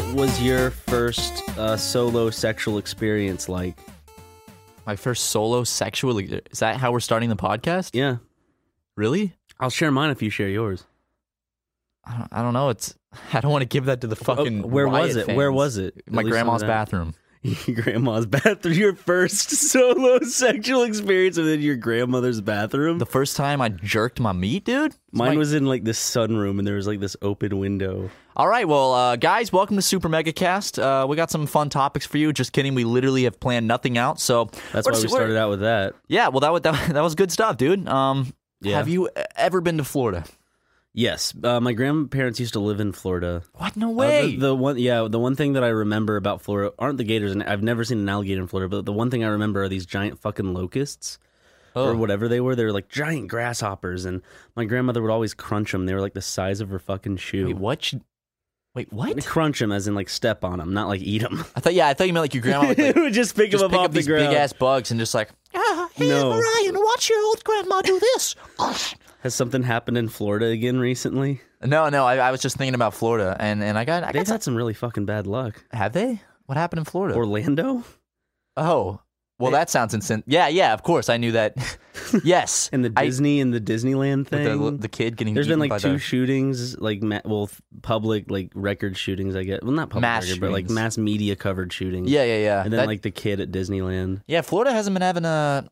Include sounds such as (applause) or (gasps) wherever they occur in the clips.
What was your first uh, solo sexual experience like? My first solo sexual. Is that how we're starting the podcast? Yeah, Really? I'll share mine if you share yours. I don't, I don't know. It's. (laughs) I don't want to give that to the fucking. Oh, where was it? Where was it? My grandma's some of that. bathroom. (laughs) Grandma's bathroom. Your first (laughs) solo sexual experience within your grandmother's bathroom. The first time I jerked my meat, dude. Mine my- was in like this sunroom, and there was like this open window. All right, well, uh, guys, welcome to Super Mega Cast. Uh, we got some fun topics for you. Just kidding. We literally have planned nothing out. So That's why just- we started out with that. Yeah, well, that was (laughs) that, that was good stuff, dude. Um, Yeah. Have you ever been to Florida? Yes, uh, my grandparents used to live in Florida. What? No Uh, way. the, the one, yeah, the one thing that I remember about Florida aren't the gators, and I've never seen an alligator in Florida. But the one thing I remember are these giant fucking locusts, Oh. or whatever they were. They were like giant grasshoppers, and my grandmother would always crunch them. They were like the size of her fucking shoe. Wait, what? She- Wait, what? Crunch them as in like step on them, not like eat them. I thought. Yeah, I thought you meant like your grandma would like, would (laughs) just pick just them pick up up off the these ground. big ass bugs and just like. Ah, hey, No. Ryan, watch your old grandma do this. (laughs) Has something happened in Florida again recently? no, no, I, I was just thinking about Florida, and and I got. I They've got had some really fucking bad luck. have they? What happened in Florida? Orlando oh, well, that sounds insane. Yeah, yeah, of course, I knew that. (laughs) yes, (laughs) and the I- Disney and the Disneyland thing. the, the kid getting. There's been eaten like by two the- shootings, like ma- well, f- public like record shootings. I guess well, not public Mass record, but like shootings. mass media covered shootings. Yeah, yeah, yeah. and then That- like the kid at Disneyland. yeah, Florida hasn't been having a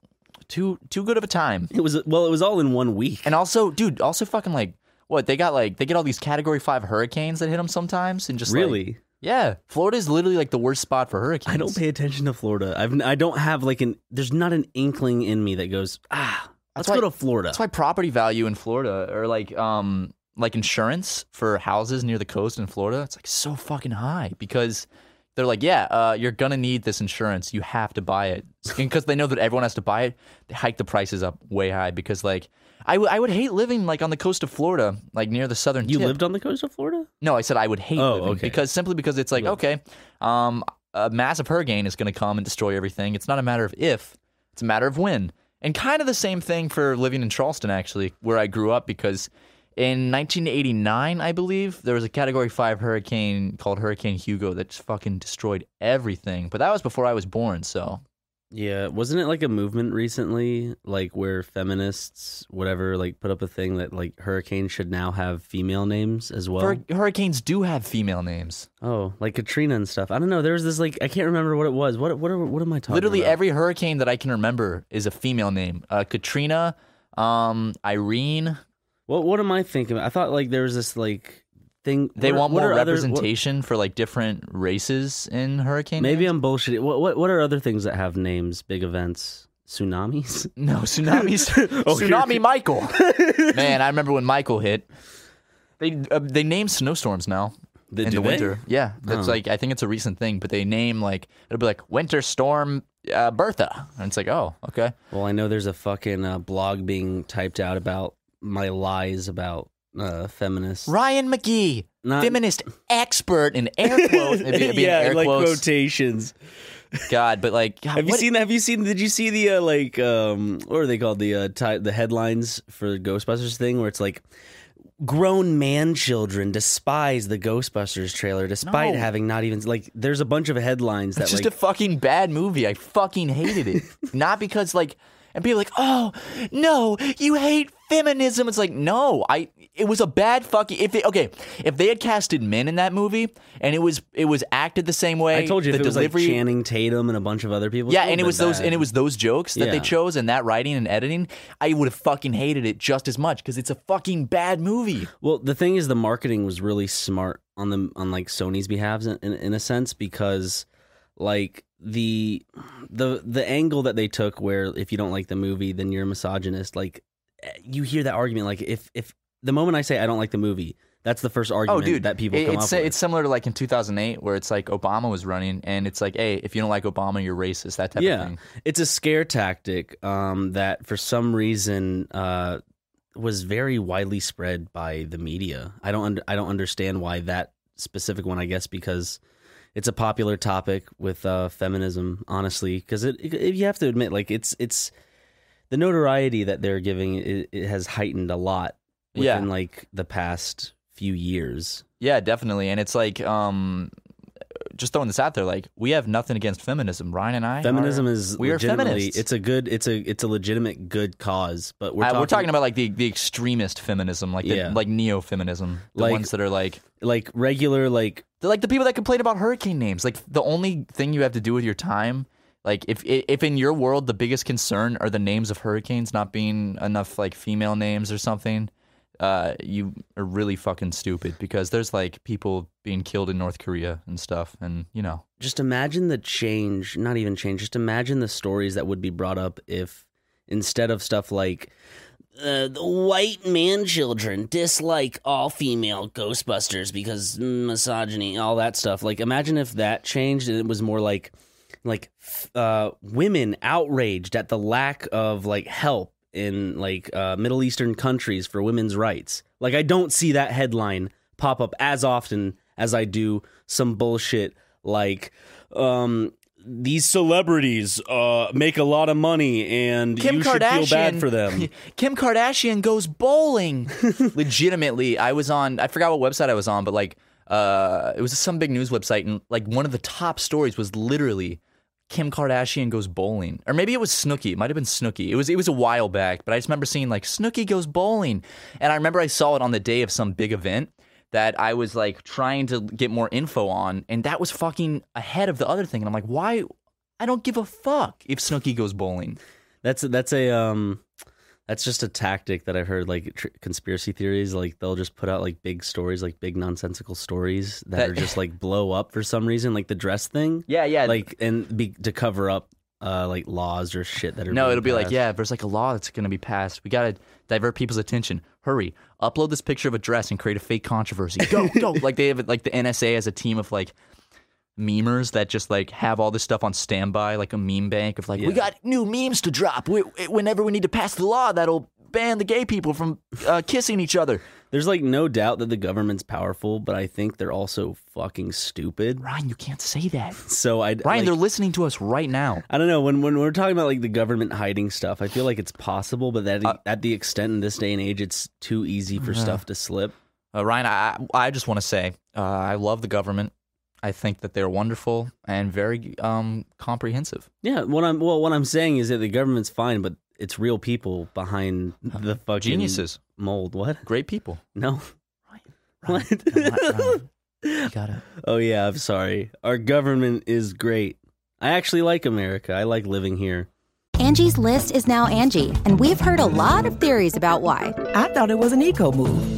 too too good of a time. It was well, it was all in one week. And also, dude, also fucking like what they got like they get all these Category Five hurricanes that hit them sometimes, and just like- really, yeah, Florida is literally like the worst spot for hurricanes. I don't pay attention to Florida. I've I don't have like an there's not an inkling in me that goes ah. Let's go to Florida. That's why property value in Florida or like um like insurance for houses near the coast in Florida, it's like so fucking high because they're like, yeah, uh, you're gonna need this insurance. You have to buy it because they know that everyone has to buy it. They hike the prices up way high because like I, w- I would hate living like on the coast of Florida, like near the southern. you tip. lived on the coast of Florida? No, I said I would hate Oh, living okay. because simply because it's like okay, um, a massive hurricane is going to come and destroy everything. It's not a matter of if; it's a matter of when. And kind of the same thing for living in Charleston, actually, where I grew up, because in 1989, I believe there was a Category Five hurricane called Hurricane Hugo that just fucking destroyed everything. But that was before I was born, so Yeah, wasn't it like a movement recently, like where feminists, whatever, like put up a thing that like hurricanes should now have female names as well? Hur- hurricanes do have female names. oh, like Katrina and stuff. I don't know. There was this like I can't remember what it was. What what are, what am I talking Literally about? every hurricane that I can remember is a female name. Uh, Katrina, um, Irene. What what am I thinking? I thought like there was this like thing. They what want what more are other- what- representation for like different races in hurricane. maybe names. I'm bullshitting. What what what are other things that have names? Big events. tsunamis. (laughs) No, tsunamis. (laughs) Oh, you're- Tsunami Michael. (laughs) Man, I remember when Michael hit. They uh, they name snowstorms now The- in do the they? winter. Yeah, that's Oh. like I think it's a recent thing, but they name like it'll be like Winter Storm uh, Bertha, and it's like oh okay. Well, I know there's a fucking uh, blog being typed out about my lies about uh, feminists. Ryan McGee, Not- feminist expert in air quotes. It'd be- it'd be in yeah, air like quotes. quotations. God, but like, God, Have you what- seen? Have you seen? Did you see the uh, like um what are they called the uh ty- the headlines for the Ghostbusters thing where it's like grown man children despise the Ghostbusters trailer despite No. having not even like there's a bunch of headlines that It's just like a fucking bad movie. I fucking hated it. (laughs) Not because like, and people like, oh no, you hate feminism. It's like, no, I. It was a bad fucking. If they, okay, if they had casted men in that movie and it was it was acted the same way, I told you the it was like. Channing Tatum and a bunch of other people. yeah, and it was those and it was those jokes that they chose and that writing and editing. I would have fucking hated it just as much because it's a fucking bad movie. Well, the thing is, the marketing was really smart on the on like Sony's behalf in, in, in a sense because like the the the angle that they took where if you don't like the movie then you're a misogynist like eh, you hear that argument like if if the moment I say I don't like the movie that's the first argument Oh, dude, that people it- come it's up with. it's similar to like in 2008 where it's like Obama was running and it's like, hey, if you don't like Obama, you're racist. That type of yeah, thing. it's a scare tactic um, that for some reason uh, was very widely spread by the media. I don't under, I don't understand why that specific one. I guess because it's a popular topic with uh, feminism, honestly. Because it, it, you have to admit, like it's it's the notoriety that they're giving it, it has heightened a lot within Yeah. like the past few years. Yeah, definitely. And it's like, um, just throwing this out there, like we have nothing against feminism. Ryan and I, Feminism are, is we are feminists. it's a good it's a it's a legitimate good cause, but we're talking, we're talking about like the, the extremist feminism, like the, Yeah. like neo feminism, the Like- ones that are like like regular like like the people that complain about hurricane names. Like the only thing you have to do with your time, like if if in your world the biggest concern are the names of hurricanes not being enough like female names or something, uh, you are really fucking stupid because there's like people being killed in North Korea and stuff, and you know. just imagine the change not even change just imagine the stories that would be brought up if instead of stuff like uh, the white man children dislike all female ghostbusters because misogyny all that stuff like imagine if that changed and it was more like like uh, women outraged at the lack of like help in like uh, middle eastern countries for women's rights like i don't see that headline pop up as often as i do some bullshit like um these celebrities uh make a lot of money and Kim you should Kardashian feel bad for them (laughs) Kim Kardashian goes bowling. (laughs) Legitimately, I was on. I forgot what website I was on, but like, uh, it was some big news website, and like one of the top stories was literally Kim Kardashian goes bowling, or maybe it was Snooki. It might have been Snooki. It was it was a while back, but I just remember seeing like Snooki goes bowling, and I remember I saw it on the day of some big event that I was like trying to get more info on, and that was fucking ahead of the other thing, and I'm like, why? I don't give a fuck if Snooki goes bowling. that's that's a um that's just a tactic that i've heard like tr- conspiracy theories like they'll just put out like big stories like big nonsensical stories that, That- are just like blow up for some reason like the dress thing Yeah, yeah. like and be to cover up uh like laws or shit that are No, it'll be like, yeah, there's like a law that's going to be passed. We got to divert people's attention. Hurry, upload this picture of a dress and create a fake controversy. Go, go. (laughs) like they have like the NSA as a team of like memers that just like have all this stuff on standby, like a meme bank of like, we got new memes to drop we, whenever we need to pass the law that'll ban the gay people from uh, kissing each other. there's like no doubt that the government's powerful but i think they're also fucking stupid Ryan, you can't say that. (laughs) so i Ryan, like, they're listening to us right now. I don't know when when we're talking about like the government hiding stuff. I feel like it's possible, but that Uh, at the extent in this day and age, it's too easy for stuff to slip. Uh, Ryan, I, I just want to say uh, I love the government. I think that they're wonderful and very um, comprehensive. Yeah, what I'm well, what I'm saying is that the government's fine, but it's real people behind (laughs) the fucking Geniuses. mold. What? Great people. No. right, (laughs) What? Ryan, Ryan, gotta. (laughs) oh yeah, I'm sorry. Our government is great. I actually like America. I like living here. Angie's list is now Angi, and we've heard a lot of theories about why. I thought it was an eco move.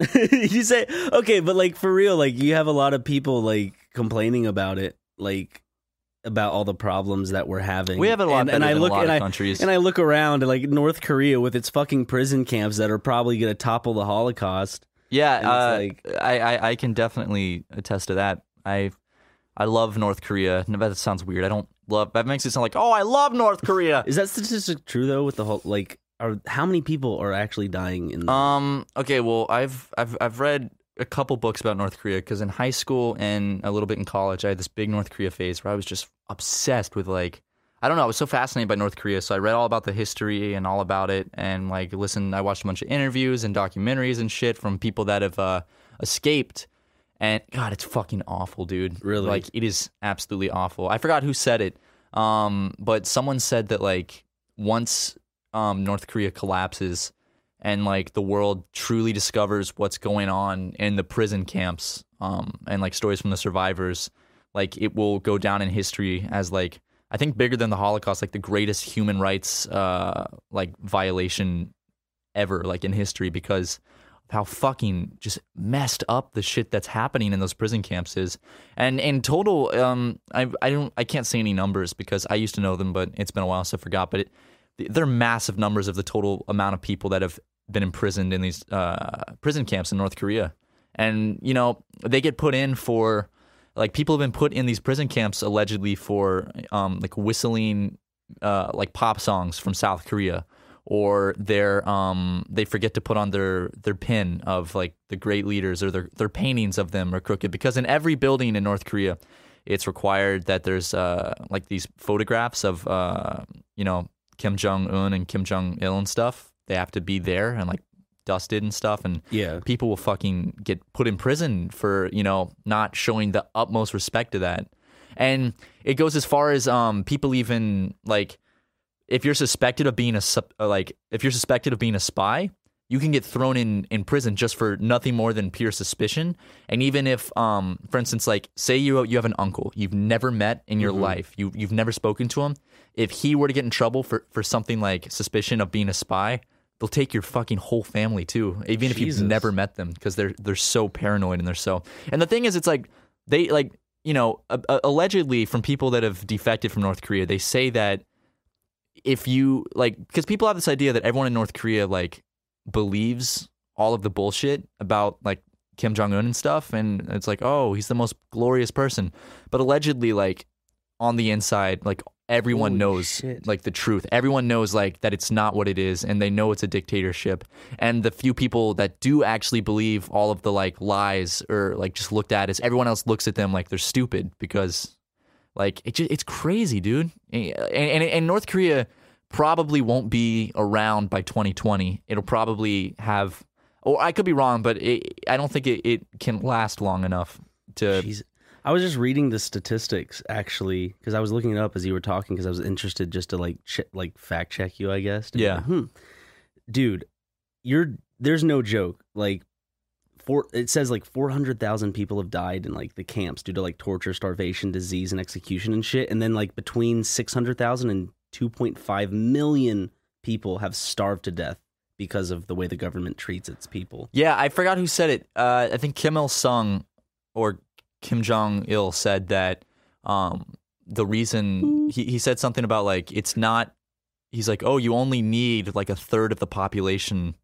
(laughs) you say okay, but like for real, like you have a lot of people like complaining about it, like about all the problems that we're having. We have a lot and, and I look and I, countries. And I look around, like North Korea with its fucking prison camps that are probably going to topple the Holocaust. Yeah, uh, it's I, I I can definitely attest to that. I I love North Korea. That sounds weird. I don't love. That makes it sound like oh, I love North Korea. Is that statistic true though? With the whole like, are how many people are actually dying in? The- Um. Okay. Well, I've I've I've read a couple books about North Korea because in high school and a little bit in college, I had this big North Korea phase where I was just obsessed with like I don't know. I was so fascinated by North Korea, so I read all about the history and all about it, and like listened. I watched a bunch of interviews and documentaries and shit from people that have uh, escaped. And God, it's fucking awful, dude. Really? Like it is absolutely awful. I forgot who said it, um, but someone said that like once um, North Korea collapses and like the world truly discovers what's going on in the prison camps um, and like stories from the survivors, like it will go down in history as like I think bigger than the Holocaust, like the greatest human rights uh, like violation ever, like in history, because of how fucking just messed up the shit that's happening in those prison camps is. And in total, um, I I don't I can't say any numbers because I used to know them, but it's been a while, so I forgot. But it, they're massive numbers of the total amount of people that have been imprisoned in these uh, prison camps in North Korea, and you know they get put in for like people have been put in these prison camps allegedly for um, like whistling uh, like pop songs from South Korea, or they're um, they forget to put on their their pin of like the great leaders or their their paintings of them are crooked. Because in every building in North Korea, it's required that there's uh, like these photographs of uh, you know Kim Jong Un and Kim Jong Il and stuff. They have to be there and like dusted and stuff, and Yeah. people will fucking get put in prison for you know not showing the utmost respect to that. And it goes as far as um, people even like if you're suspected of being a like if you're suspected of being a spy, you can get thrown in in prison just for nothing more than pure suspicion. And even if, um, for instance, like say you you have an uncle you've never met in your life, you you've never spoken to him, if he were to get in trouble for for something like suspicion of being a spy. They'll take your fucking whole family too, even if you've never met them, because they're they're so paranoid and they're so. And the thing is, it's like they like you know a- a- allegedly from people that have defected from North Korea, they say that if you like because people have this idea that everyone in North Korea like believes all of the bullshit about like Kim Jong Un and stuff and it's like oh he's the most glorious person but allegedly like on the inside like everyone Holy knows shit. like the truth everyone knows like that it's not what it is and they know it's a dictatorship and the few people that do actually believe all of the like lies or like just looked at as everyone else looks at them like they're stupid because like it just, it's crazy, dude. Eh, and, and and North Korea probably won't be around by 2020. It'll probably have, or I could be wrong, but it, I don't think it, it can last long enough to. Jeez. I was just reading the statistics actually because I was looking it up as you were talking because I was interested just to like ch- like fact check you, I guess. Yeah. like, hmm. Dude, you're there's no joke. Like four it says like 400,000 people have died in like the camps due to like torture, starvation, disease and execution and shit and then like between 600,000 and 2.5 million people have starved to death because of the way the government treats its people. Yeah, I forgot who said it. Uh, I think Kim Il Sung or Kim Jong Il said that um, the reason he, he said something about like it's not. He's like, oh, you only need like a third of the population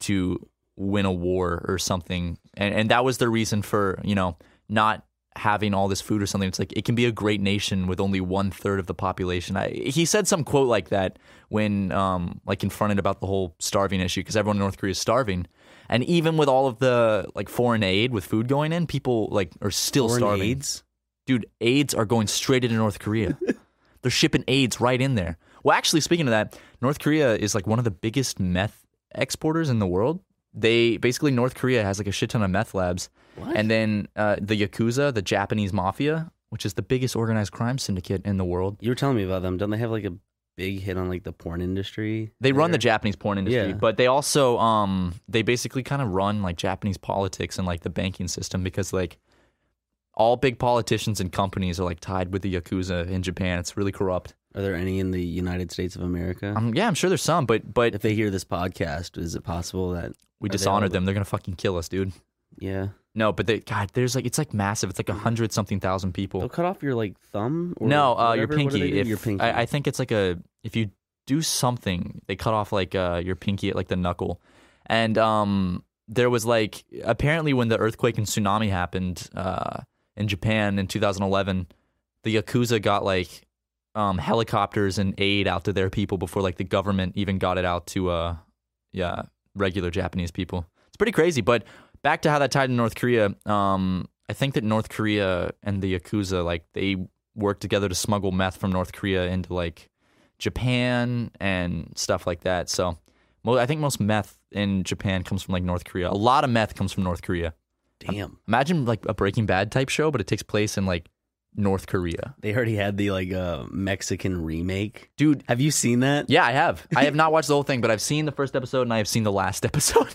to win a war or something, and and that was the reason for you know not having all this food or something. It's like it can be a great nation with only one third of the population. I, he said some quote like that when um, like confronted about the whole starving issue because everyone in North Korea is starving. And even with all of the like foreign aid with food going in, people like are still Foreign starving. AIDS? Dude, AIDS are going straight into North Korea. (laughs) They're shipping AIDS right in there. Well, actually, speaking of that, North Korea is like one of the biggest meth exporters in the world. They basically North Korea has like a shit ton of meth labs, and then uh, the yakuza, the Japanese mafia, which is the biggest organized crime syndicate in the world. You were telling me about them. Don't they have like a big hit on like the porn industry? They run the? Japanese porn industry, Yeah. but they also um they basically kind of run like Japanese politics and like the banking system because like all big politicians and companies are like tied with the yakuza in Japan. It's really corrupt. Are there any in the United States of America? Um, yeah, I'm sure there's some, but but if they hear this podcast, is it possible that we are they them. They're gonna fucking kill us, dude. Yeah, No, but they God, there's like it's like massive. It's like a hundred something thousand people. they'll cut off your like thumb. Or no, uh, your whatever? What do pinky. If, your pinky. I, I think it's like a if you do something, they cut off like uh, your pinky at like the knuckle, and um, there was like apparently when the earthquake and tsunami happened uh, in Japan in 2011, the yakuza got like um, helicopters and aid out to their people before like the government even got it out to uh, yeah regular Japanese people. It's pretty crazy, but back to how that tied to North Korea. Um, I think that North Korea and the Yakuza, like, they work together to smuggle meth from North Korea into like Japan and stuff like that. So, mo- I think most meth in Japan comes from like North Korea. A lot of meth comes from North Korea. Damn, Imagine like a Breaking Bad type show, but it takes place in like North Korea. they already had the like uh, Mexican remake. Dude, Have you seen that? yeah, I have. I have not watched the whole thing, but I've seen the first episode and I have seen the last (laughs) episode.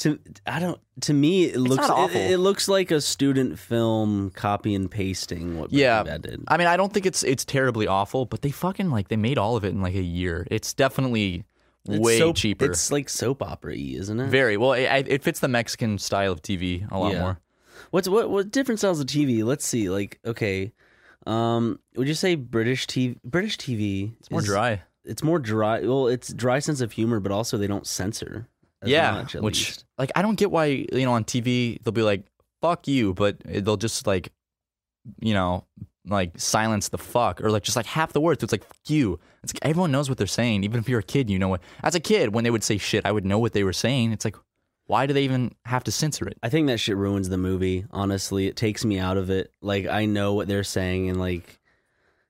To I don't. To me, it looks it, it looks like a student film copy and pasting what Breaking yeah, Bad did. I mean, I don't think it's it's terribly awful, but they fucking like they made all of it in like a year. It's definitely It's way soap- cheaper. It's like soap opera y, isn't it? Very well. It, it fits the Mexican style of TV a lot Yeah. more. What's what what different styles of TV? Let's see. Like okay, um, would you say British TV? British TV. It's more is- dry. It's more dry. Well, it's dry sense of humor, but also they don't censor. Yeah, much, which least. like I don't get why you know on TV they'll be like "fuck you," but they'll just like you know like silence the fuck or like just like half the words. It's like "fuck you." It's like everyone knows what they're saying. Even if you're a kid, you know what. As a kid, when they would say shit, I would know what they were saying. It's like, why do they even have to censor it? I think that shit ruins the movie. Honestly, it takes me out of it. Like I know what they're saying, and like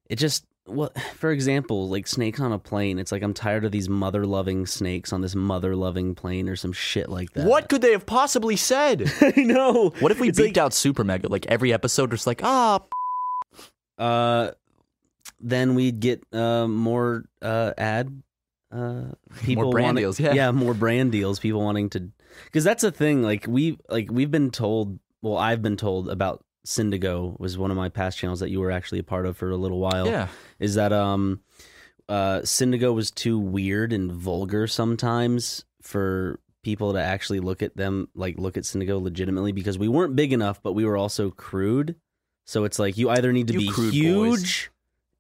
it just what. (sighs) For example, like snakes on a plane. It's like I'm tired of these mother loving snakes on this mother loving plane or some shit like that. What could they have possibly said? (laughs) I know. What if we It's beeped like- out Super Mega? Like every episode, just like, ah, Uh, then we'd get uh more uh ad uh (laughs) people brand wanting- deals, (laughs) yeah. more brand deals. People wanting to because that's the thing. Like we like we've been told. Well, I've been told about Syndigo was one of my past channels that you were actually a part of for a little while. yeah. is that um uh Syndigo was too weird and vulgar sometimes for people to actually look at them like look at Syndigo legitimately because we weren't big enough but we were also crude. So it's like you either need to You be huge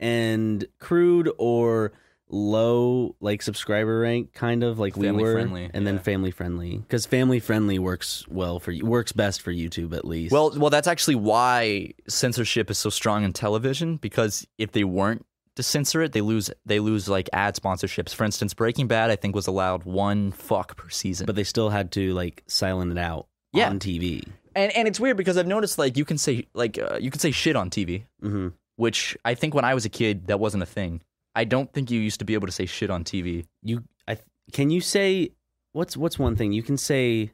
and crude or low like subscriber rank kind of like Family we were friendly, and then family friendly cuz family friendly works well for you works best for YouTube at least. Well, well, that's actually why censorship is so strong in television because if they weren't to censor it, they lose they lose like ad sponsorships. For instance, Breaking Bad I think was allowed one fuck per season. but they still had to like silent it out Yeah. on TV. and and it's weird because I've noticed like you can say like uh, you can say shit on TV, Mhm. which I think when I was a kid that wasn't a thing. I don't think you used to be able to say shit on TV. you I can you say what's what's one thing you can say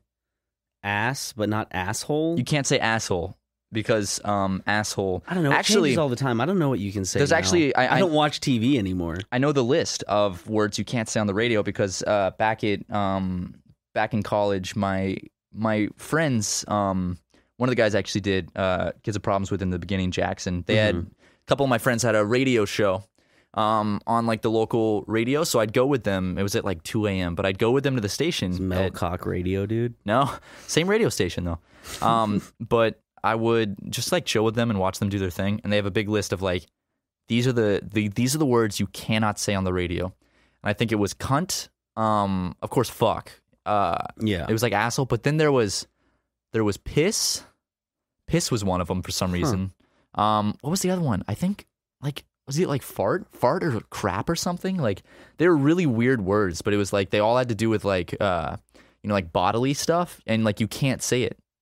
ass but not asshole You can't say asshole because um asshole. I don't know Actually, all the time I don't know what you can say There's now. actually- I- I- don't watch TV anymore I know the list of words you can't say on the radio because uh, back at um, back in college, my my friends, um, one of the guys actually did uh, Kids of Problems with in the beginning, Jackson. They had Mm-hmm. a couple of my friends had a radio show um, on like the local radio, so I'd go with them. It was at like 2 a.m., but I'd go with them to the station. Mel at- Cock Radio dude no, (laughs) same radio station though. Um, (laughs) but I would just like chill with them and watch them do their thing, and they have a big list of like these are the, the these are the words you cannot say on the radio. And I think it was cunt, um, of course, fuck. Uh, yeah it was like asshole, but then there was there was piss, Piss was one of them for some reason. Um, what was the other one? I think like was it like fart, fart or crap or something? Like they were really weird words, but it was like they all had to do with like uh, you know, like bodily stuff, and like you can't say it.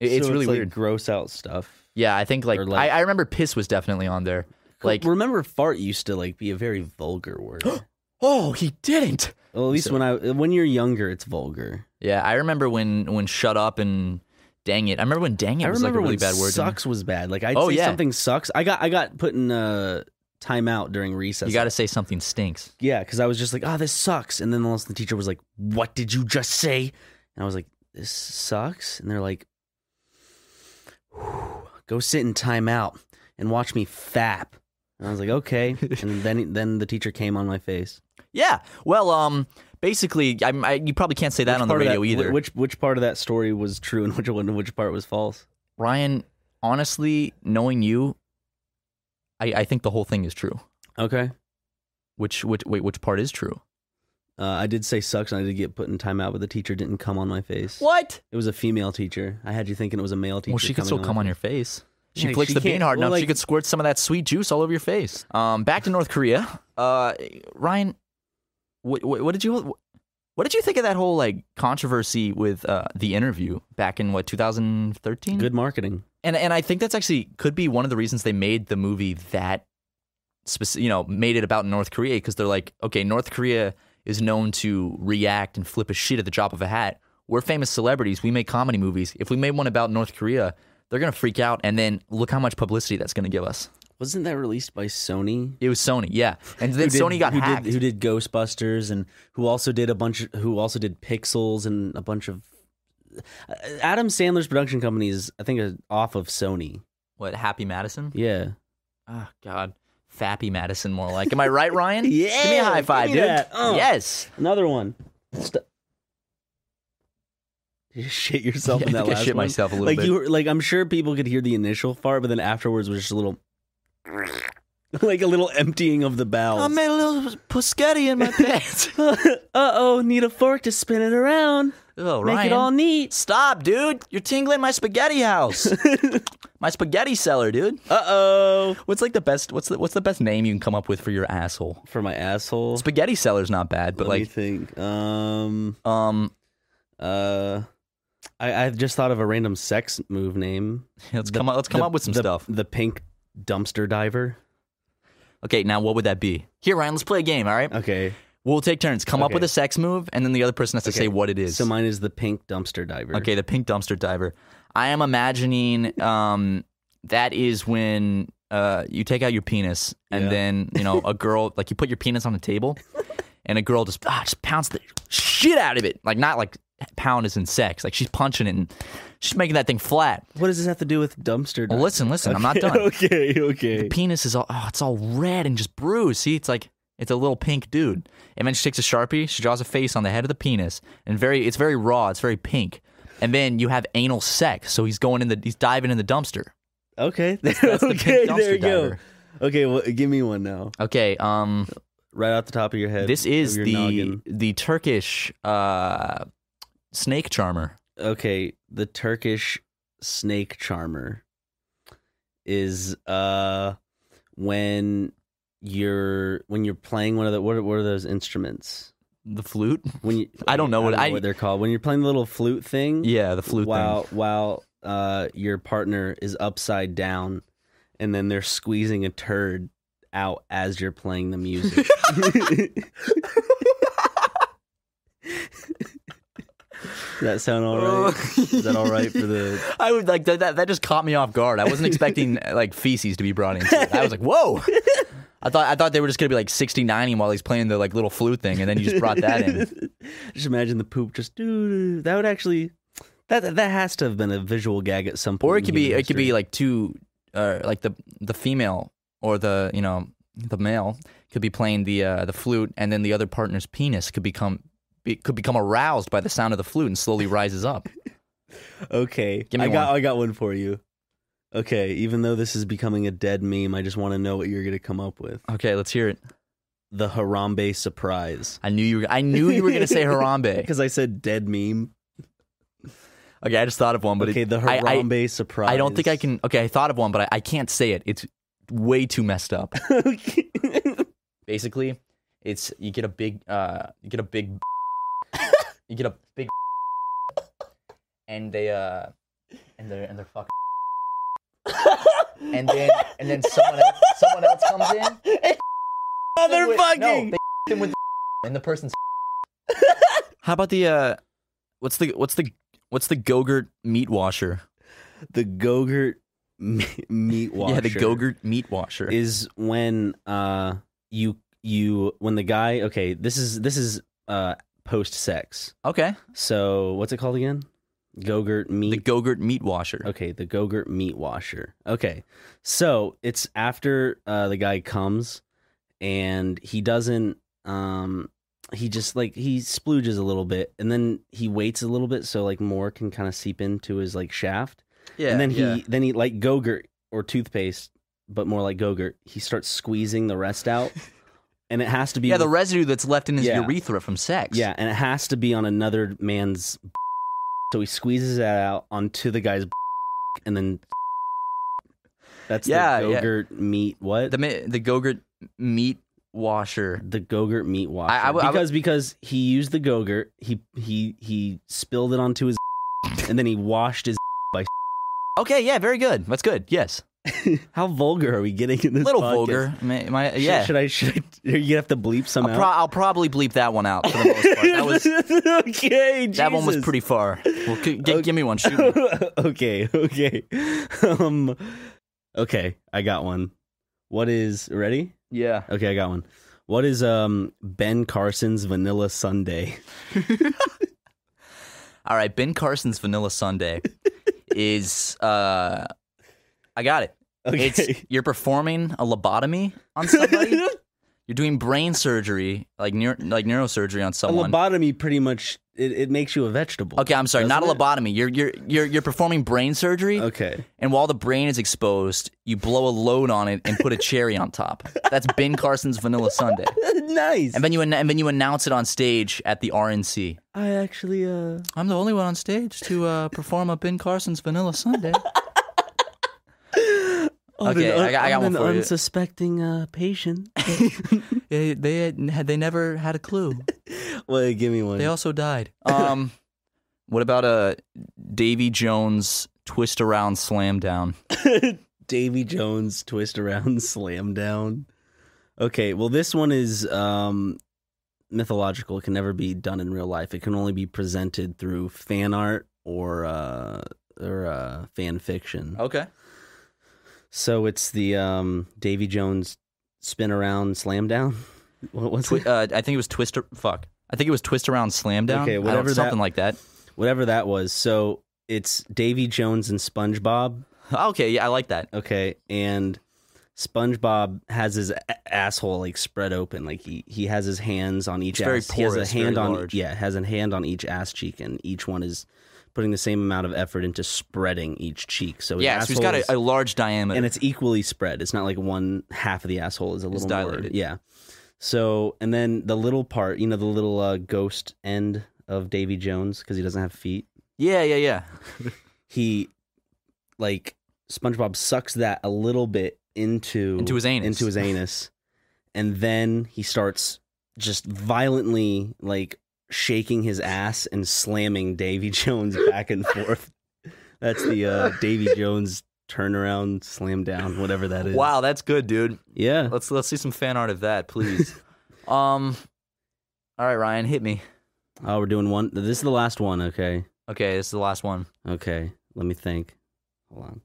It- it's So really like weird. gross out stuff. Yeah, I think like, Or, like- I, I remember piss was definitely on there. (laughs) Like, remember fart used to like be a very vulgar word. (gasps) oh, he didn't. well, at least when I when you're younger, it's vulgar. Yeah, I remember when when shut up and dang it. I remember when dang it I was like a really when bad word. sucks was bad. Like I'd Oh, say yeah. something sucks. I got I got put in uh timeout during recess. You got to say something stinks. yeah, because I was just like, oh, this sucks, and then the the teacher was like, what did you just say? And I was like, this sucks, and they're like, go sit in timeout and watch me fap. And I was like, okay, (laughs) and then then the teacher came on my face. Yeah. Well, um, basically, I, I you probably can't say that Which on the radio that- either. Which which part of that story was true and (laughs) which one which part was false? Ryan, honestly, knowing you, I, I think the whole thing is true. Okay. Which which wait, which part is true? Uh, I did say sucks and I did get put in timeout, but the teacher didn't come on my face. What? It was a female teacher. I had you thinking it was a male teacher. Well, she could still coming come on your face. She Yeah, flicks she the bean hard well, enough, she could squirt some of that sweet juice all over your face. Um, back to North Korea. Uh, Ryan, what, what, what did you what did you think of that whole like controversy with uh, the interview back in what 2013? Good marketing. And and I think that's actually could be one of the reasons they made the movie that speci- you know, made it about North Korea because they're like, okay, North Korea is known to react and flip a shit at the drop of a hat. We're famous celebrities. We make comedy movies. If we made one about North Korea, they're gonna freak out. And then look how much publicity that's gonna give us. Wasn't that released by Sony? It was Sony, yeah. And then did- Sony got who hacked. Did, who did Ghostbusters and who also did a bunch? Of, who also did Pixels and a bunch of. Uh, Adam Sandler's production company is, I think, uh, off of Sony. what? Happy Madison? Yeah. Oh God, Fappy Madison, more like. Am I right, Ryan? Yeah, (laughs) Give me a high five, dude. Uh. Yes. Another one. St- you shit yourself (laughs) Yeah, in I that I last shit one? myself a little like bit. You were, like I'm sure people could hear the initial fart, but then afterwards was just a little, (laughs) like a little emptying of the bowels. I made a little pusketti in my pants. uh oh, need a fork to spin it around. Oh, Make Ryan. it all neat. Stop, dude. You're tingling my spaghetti house. (laughs) my spaghetti cellar, dude. Uh oh. What's like the best what's the what's the best name you can come up with for your asshole? For my asshole. Spaghetti cellar's not bad, but Let me like think. Um. um Uh. I I just thought of a random sex move name. let's come up let's come The- up with some the- stuff. The pink dumpster diver. Okay, now what would that be? Here, Ryan, let's play a game. All right. Okay. We'll take turns. Come up Okay. with a sex move, and then the other person has to say what it is. So mine is the pink dumpster diver. Okay, the pink dumpster diver. I am imagining um, that is when uh, you take out your penis and Yeah. then you know a girl (laughs) like you put your penis on the table and a girl just ah, just pounds the shit out of it like not like pound is in sex like she's punching it and she's making that thing flat. What does this have to do with dumpster? Well, diver? listen, listen, I'm not done. (laughs) okay, okay. The penis is all oh, it's all red and just bruised. See, it's like it's a little pink dude. And then she takes a sharpie, she draws a face on the head of the penis, and very it's very raw, it's very pink. And then you have anal sex, so he's going in the he's diving in the dumpster. Okay, That's the (laughs) okay, pink there you dumpster go. Okay, well, give me one now. Okay, um, Right off the top of your head. this is the noggin. the Turkish uh, snake charmer. okay. The Turkish snake charmer is uh when you're when you're playing one of the what are, what are those instruments? The flute? When you (laughs) I don't know what I I- don't know what they're called. When you're playing the little flute thing. Yeah, the flute while thing. while uh your partner is upside down and then they're squeezing a turd out as you're playing the music. (laughs) Does that sound all right? Is that all right for the (laughs) I would like that, that. That just caught me off guard. I wasn't expecting like feces to be brought into it. I was like, whoa. I thought I thought they were just gonna be like 60 90 while he's playing the like little flute thing, and then you just brought that in. (laughs) Just imagine the poop just doo that would actually that that has to have been a visual gag at some point. Or it could be human it could be like two, uh, like the the female or the you know the male could be playing the uh, the flute, and then the other partner's penis could become be, could become aroused by the sound of the flute and slowly rises up. (laughs) Okay. I got one. I got one for you. Okay, even though this is becoming a dead meme, I just want to know what you're going to come up with. Okay, let's hear it. The Harambe surprise. I knew you were I knew you were gonna say Harambe. (laughs) Because I said dead meme. Okay, I just thought of one, but okay, it, the I- I- Harambe surprise. I don't think I can. Okay, I thought of one, but I, I can't say it. It's way too messed up. (laughs) Basically, it's you get a big, uh, you get a big, (laughs) you get a big, and they, uh, and they're and they're fucking, and then and then someone else, someone else comes in. Oh, they're with- No, they (laughs) with the (laughs) and the person's. (laughs) How about the uh, what's the what's the what's the Gogurt meat washer? the Gogurt me- meat washer. Yeah, the Gogurt meat washer. is when uh you you when the guy okay this is this is uh post sex okay. so what's it called again Gogurt meat The Gogurt meat washer. Okay, the Gogurt meat washer. Okay. So it's after uh, the guy comes and he doesn't um he just like he splooges a little bit and then he waits a little bit so like more can kind of seep into his like shaft. Yeah, and then he yeah. then he like Gogurt or toothpaste, but more like Gogurt, he starts squeezing the rest out. (laughs) and it has to be Yeah, the residue that's left in his Yeah. urethra from sex. yeah, and it has to be on another man's. So he squeezes that out onto the guy's, and then that's Yeah, the yeah. Gogurt meat. What The the Gogurt meat washer. the Gogurt meat washer? I I because because he used the Gogurt, he he he spilled it onto his, and then he washed his. by Okay, yeah, very good. That's good. Yes. (laughs) How vulgar are we getting in this? Little podcast? vulgar. My- Should- yeah. Should I? Should I? (laughs) You have to bleep some I'll, pro- I'll probably bleep that one out for the most part. That was (laughs) okay. that one was pretty far. Well, g- g- give me one. Shoot me. (laughs) okay, okay. (laughs) Um okay, I got one. What is ready? Yeah. Okay, I got one. What is um Ben Carson's vanilla Sundae? (laughs) All right, Ben Carson's Vanilla Sundae is uh I got it. Okay. It's you're performing a lobotomy on somebody. You're doing brain surgery, like neuro, like neurosurgery on someone. A lobotomy pretty much it, it makes you a vegetable. okay, I'm sorry, not a it? lobotomy. You're you're you're you're performing brain surgery. Okay. And while the brain is exposed, you blow a load on it and put a cherry on top. That's Ben Carson's Vanilla Sundae. (laughs) nice. And then you an- and then you announce it on stage at the RNC. I actually uh I'm the only one on stage to uh, perform a Ben Carson's Vanilla Sundae. (laughs) of Okay, an, I got- I got one an for you. unsuspecting uh patient. (laughs) they they had, had they never had a clue. (laughs) well, give me one. They also died. Um, (laughs) what about a Davy Jones twist around slam down? Davy Jones twist around slam down. Okay, well this one is um mythological. It can never be done in real life. It can only be presented through fan art or uh or uh fan fiction. Okay. So it's the um Davy Jones spin around slam down. (laughs) What was Twi- it? uh, I think it was Twister. Fuck. I think it was Twist Around Slam Down. Okay, whatever that- something like that. Whatever that was. So it's Davy Jones and SpongeBob. (laughs) Okay, yeah, I like that. Okay, and SpongeBob has his a- asshole like spread open, like he he has his hands on each. It's very ass. he has porous, a hand on large. yeah, has a hand on each ass cheek, and each one is putting the same amount of effort into spreading each cheek. So Yeah, so he's got a, a large diameter. and it's equally spread. It's not like one half of the asshole is a little more. dilated. Yeah. So and then the little part, you know, the little uh, ghost end of Davy Jones because he doesn't have feet. yeah, yeah, yeah. (laughs) He like SpongeBob sucks that a little bit into Into his anus. into his anus, and then he starts just violently like shaking his ass and slamming Davy (laughs) Jones back and forth. That's the uh, Davy Jones turnaround slam down, whatever that is. Wow, that's good, dude. Yeah. Let's let's see some fan art of that, please. (laughs) um, all right, Ryan, hit me. Oh, we're doing one. This is the last one. Okay. Okay, this is the last one. Okay. Let me think. Hold on.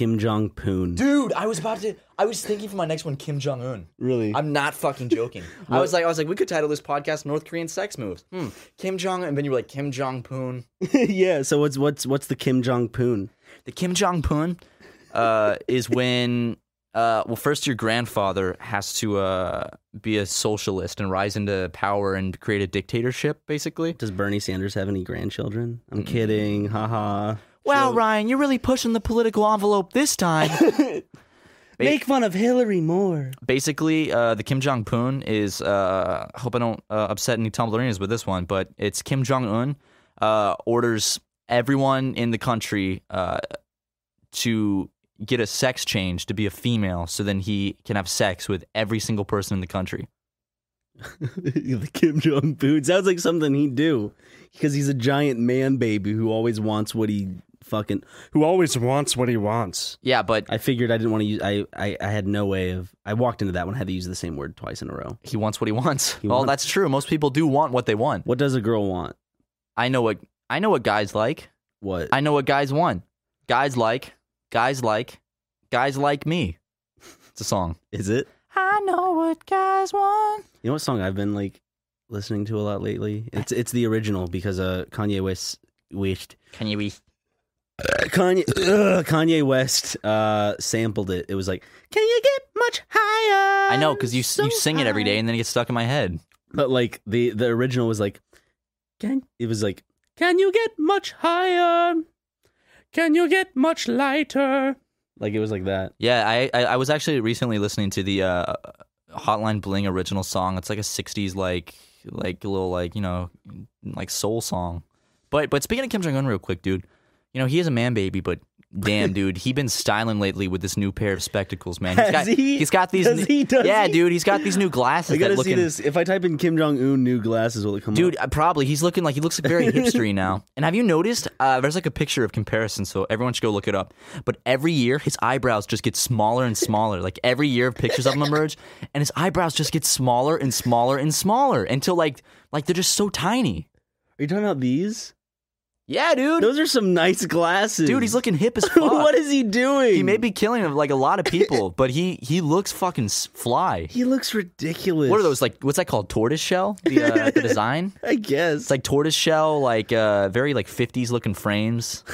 Kim Jong Poon. Dude, I was about to. I was thinking for my next one, Kim Jong Un. Really? I'm not fucking joking. (laughs) I was like, I was like, we could title this podcast "North Korean Sex Moves." Hmm. Kim Jong, and then you were like Kim Jong Poon. (laughs) yeah. So what's what's what's the Kim Jong Poon? The Kim Jong Poon uh, is when, uh, well, first your grandfather has to uh, be a socialist and rise into power and create a dictatorship, basically. Does Bernie Sanders have any grandchildren? I'm kidding. Haha. Wow, Ryan, you're really pushing the political envelope this time. (laughs) Make fun of Hillary more. Basically, uh, the Kim Jong Un is. Uh, I hope I don't uh, upset any Tumblerians with this one, but it's Kim Jong Un uh, orders everyone in the country uh, to get a sex change to be a female, so then he can have sex with every single person in the country. (laughs) the Kim Jong Poon sounds like something he'd do because he's a giant man baby who always wants what he fucking who always wants what he wants. Yeah, but I figured I didn't want to use. I, I I had no way of. I walked into that one. I had to use the same word twice in a row. he wants what he wants. He well, wants- that's true. Most people do want what they want. What does a girl want? I know what I know what guys like. What? I know what guys want. Guys like, guys like, guys like me. It's a song. Is it? I know what guys want. You know what song I've been like listening to a lot lately? It's it's the original because uh Kanye West wished Can you be? Kanye ugh, Kanye West uh sampled it. It was like, "Can you get much higher?" I know because you So you sing it every day and then it gets stuck in my head. But like the the original was like, "Can it was like, can you get much higher? Can you get much lighter?" Like it was like that. Yeah, I I, I was actually recently listening to the uh, Hotline Bling original song. It's like a '60s like like a little like you know like soul song. But but speaking of Kim Jong Un, real quick, dude, you know he is a man baby, but damn, (laughs) dude, he been styling lately with this new pair of spectacles, man. He's got, he? has got these. Does new- he? Does yeah, he? dude, he's got these new glasses I gotta see looking. this. If I type in Kim Jong Un new glasses, will it come Dude, up? uh, probably he's looking like he looks very (laughs) hipstery now. And have you noticed? Uh, there's like a picture of comparison, so everyone should go look it up. But every year, his eyebrows just get smaller and smaller. Like every year, pictures of him emerge, (laughs) and his eyebrows just get smaller and smaller and smaller until like like they're just so tiny. Are you talking about these? Yeah, dude. Those are some nice glasses. Dude, he's looking hip as (laughs) fuck. what is he doing? He may be killing like a lot of people, (laughs) but he he looks fucking fly. He looks ridiculous. What are those like? What's that called? Tortoise shell? The, uh, the (laughs) design. I guess. It's like tortoise shell, like uh, very like '50s looking frames.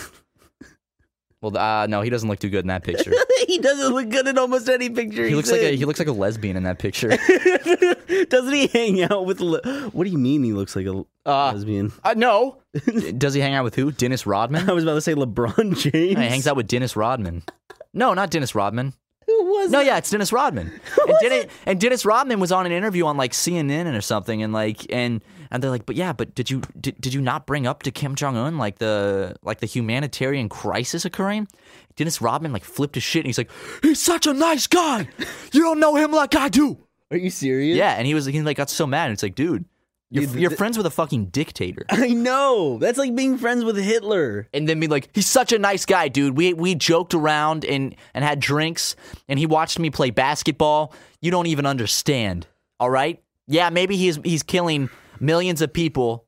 Well, uh, no, he doesn't look too good in that picture. (laughs) he doesn't look good in almost any picture. He looks like a he looks like a lesbian in that picture. (laughs) Doesn't he hang out with? Le- what do you mean he looks like a Uh, lesbian? uh, no. (laughs) Does he hang out with who? Dennis Rodman. I was about to say LeBron James. he hangs out with Dennis Rodman. No, not Dennis Rodman. Was? No, it? yeah, it's Dennis Rodman. (laughs) And, Dennis, and Dennis Rodman was on an interview on like CNN or something, and like and and they're like, but yeah, but did you did, did you not bring up to Kim Jong Un like the like the humanitarian crisis occurring? Dennis Rodman like flipped his shit, and he's like, he's such a nice guy. You don't know him like I do. Are you serious? Yeah, and he was he like got so mad. and It's like, dude, You're, Dude, you're th- friends with a fucking dictator. (laughs) I know. That's like being friends with Hitler. and then be like, he's such a nice guy, dude. We we joked around and and had drinks, and he watched me play basketball. You don't even understand. All right? Yeah, maybe he's he's killing millions of people,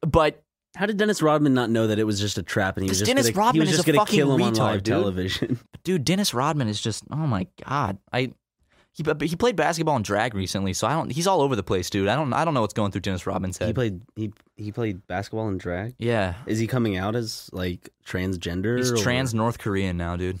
but How did Dennis Rodman not know that it was just a trap and he was just Dennis gonna, he Rodman was is just a gonna fucking kill him on retard, live dude. television? (laughs) dude, Dennis Rodman is just oh my god. I he he played basketball and drag recently, so I don't. He's all over the place, dude. I don't I don't know what's going through Dennis Rodman's he played he he played basketball and drag. yeah, Is he coming out as like transgender? he's or- trans North Korean now, dude.